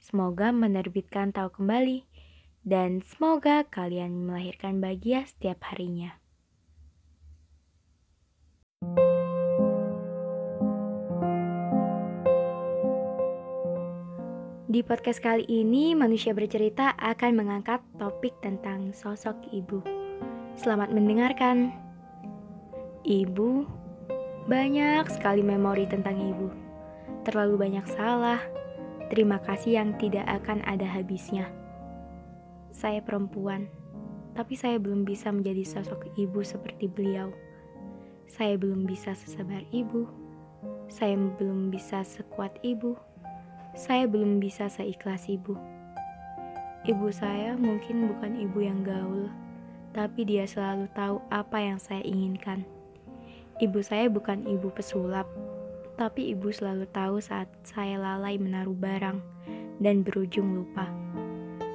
Semoga menerbitkan tahu kembali dan semoga kalian melahirkan bahagia setiap harinya. Di podcast kali ini, manusia bercerita akan mengangkat topik tentang sosok ibu. Selamat mendengarkan. Ibu, banyak sekali memori tentang ibu. Terlalu banyak salah, Terima kasih yang tidak akan ada habisnya. Saya perempuan, tapi saya belum bisa menjadi sosok ibu seperti beliau. Saya belum bisa sesabar ibu. Saya belum bisa sekuat ibu. Saya belum bisa seikhlas ibu. Ibu saya mungkin bukan ibu yang gaul, tapi dia selalu tahu apa yang saya inginkan. Ibu saya bukan ibu pesulap, tapi ibu selalu tahu saat saya lalai menaruh barang dan berujung lupa.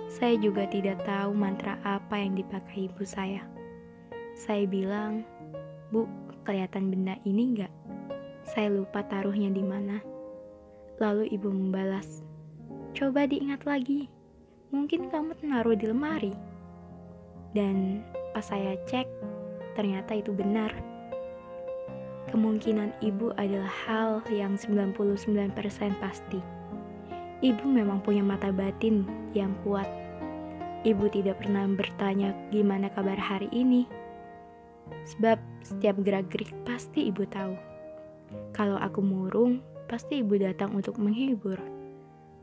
Saya juga tidak tahu mantra apa yang dipakai ibu saya. Saya bilang, Bu, kelihatan benda ini enggak? Saya lupa taruhnya di mana. Lalu ibu membalas, Coba diingat lagi, mungkin kamu naruh di lemari. Dan pas saya cek, ternyata itu benar kemungkinan ibu adalah hal yang 99% pasti. Ibu memang punya mata batin yang kuat. Ibu tidak pernah bertanya gimana kabar hari ini. Sebab setiap gerak-gerik pasti ibu tahu. Kalau aku murung, pasti ibu datang untuk menghibur.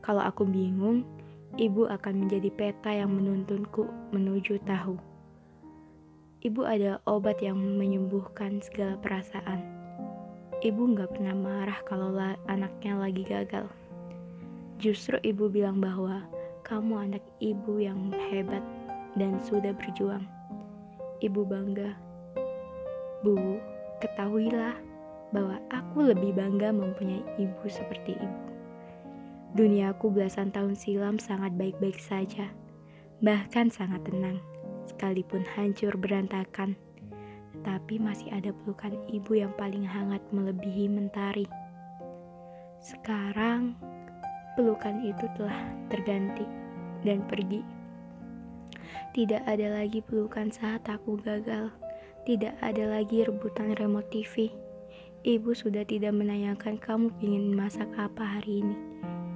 Kalau aku bingung, ibu akan menjadi peta yang menuntunku menuju tahu. Ibu ada obat yang menyembuhkan segala perasaan ibu nggak pernah marah kalau anaknya lagi gagal. Justru ibu bilang bahwa kamu anak ibu yang hebat dan sudah berjuang. Ibu bangga. Bu, ketahuilah bahwa aku lebih bangga mempunyai ibu seperti ibu. Duniaku belasan tahun silam sangat baik-baik saja, bahkan sangat tenang, sekalipun hancur berantakan tapi masih ada pelukan ibu yang paling hangat melebihi mentari. Sekarang, pelukan itu telah terganti dan pergi. Tidak ada lagi pelukan saat aku gagal. Tidak ada lagi rebutan remote TV. Ibu sudah tidak menanyakan kamu ingin masak apa hari ini.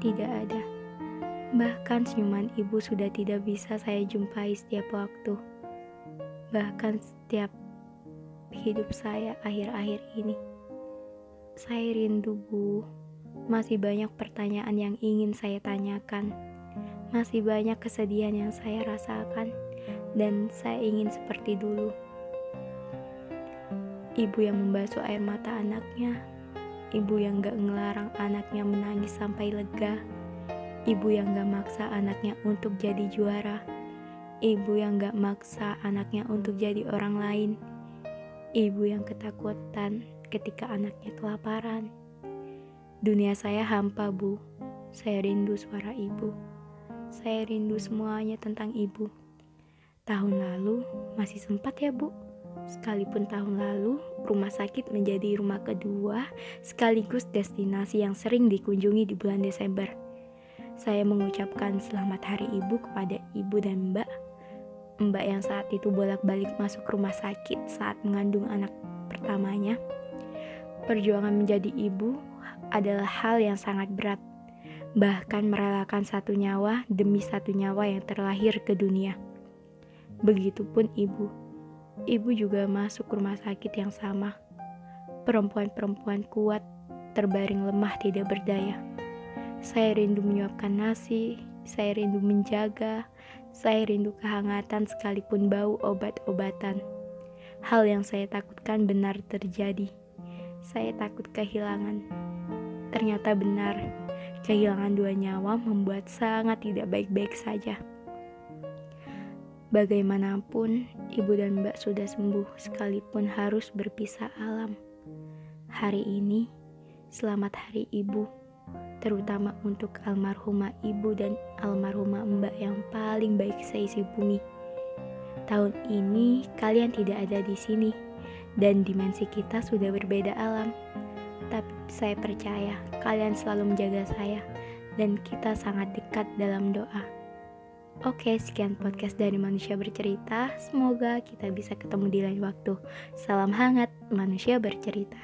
Tidak ada. Bahkan senyuman ibu sudah tidak bisa saya jumpai setiap waktu. Bahkan setiap hidup saya akhir-akhir ini. Saya rindu, Bu. Masih banyak pertanyaan yang ingin saya tanyakan. Masih banyak kesedihan yang saya rasakan dan saya ingin seperti dulu. Ibu yang membasuh air mata anaknya, ibu yang gak ngelarang anaknya menangis sampai lega, ibu yang gak maksa anaknya untuk jadi juara, ibu yang gak maksa anaknya untuk jadi orang lain, Ibu yang ketakutan ketika anaknya kelaparan. Dunia saya hampa, Bu. Saya rindu suara ibu. Saya rindu semuanya tentang ibu. Tahun lalu masih sempat ya, Bu. Sekalipun tahun lalu rumah sakit menjadi rumah kedua sekaligus destinasi yang sering dikunjungi di bulan Desember. Saya mengucapkan selamat hari ibu kepada ibu dan mbak Mbak yang saat itu bolak-balik masuk rumah sakit saat mengandung anak pertamanya. Perjuangan menjadi ibu adalah hal yang sangat berat. bahkan merelakan satu nyawa demi satu nyawa yang terlahir ke dunia. Begitupun ibu. Ibu juga masuk rumah sakit yang sama. Perempuan-perempuan kuat, terbaring lemah tidak berdaya. Saya rindu menyuapkan nasi, saya rindu menjaga, saya rindu kehangatan sekalipun bau obat-obatan. Hal yang saya takutkan benar terjadi. Saya takut kehilangan. Ternyata benar, kehilangan dua nyawa membuat sangat tidak baik-baik saja. Bagaimanapun, ibu dan mbak sudah sembuh sekalipun harus berpisah alam. Hari ini, selamat hari ibu terutama untuk almarhumah ibu dan almarhumah mbak yang paling baik seisi bumi. Tahun ini kalian tidak ada di sini dan dimensi kita sudah berbeda alam. Tapi saya percaya kalian selalu menjaga saya dan kita sangat dekat dalam doa. Oke, sekian podcast dari Manusia Bercerita. Semoga kita bisa ketemu di lain waktu. Salam hangat, Manusia Bercerita.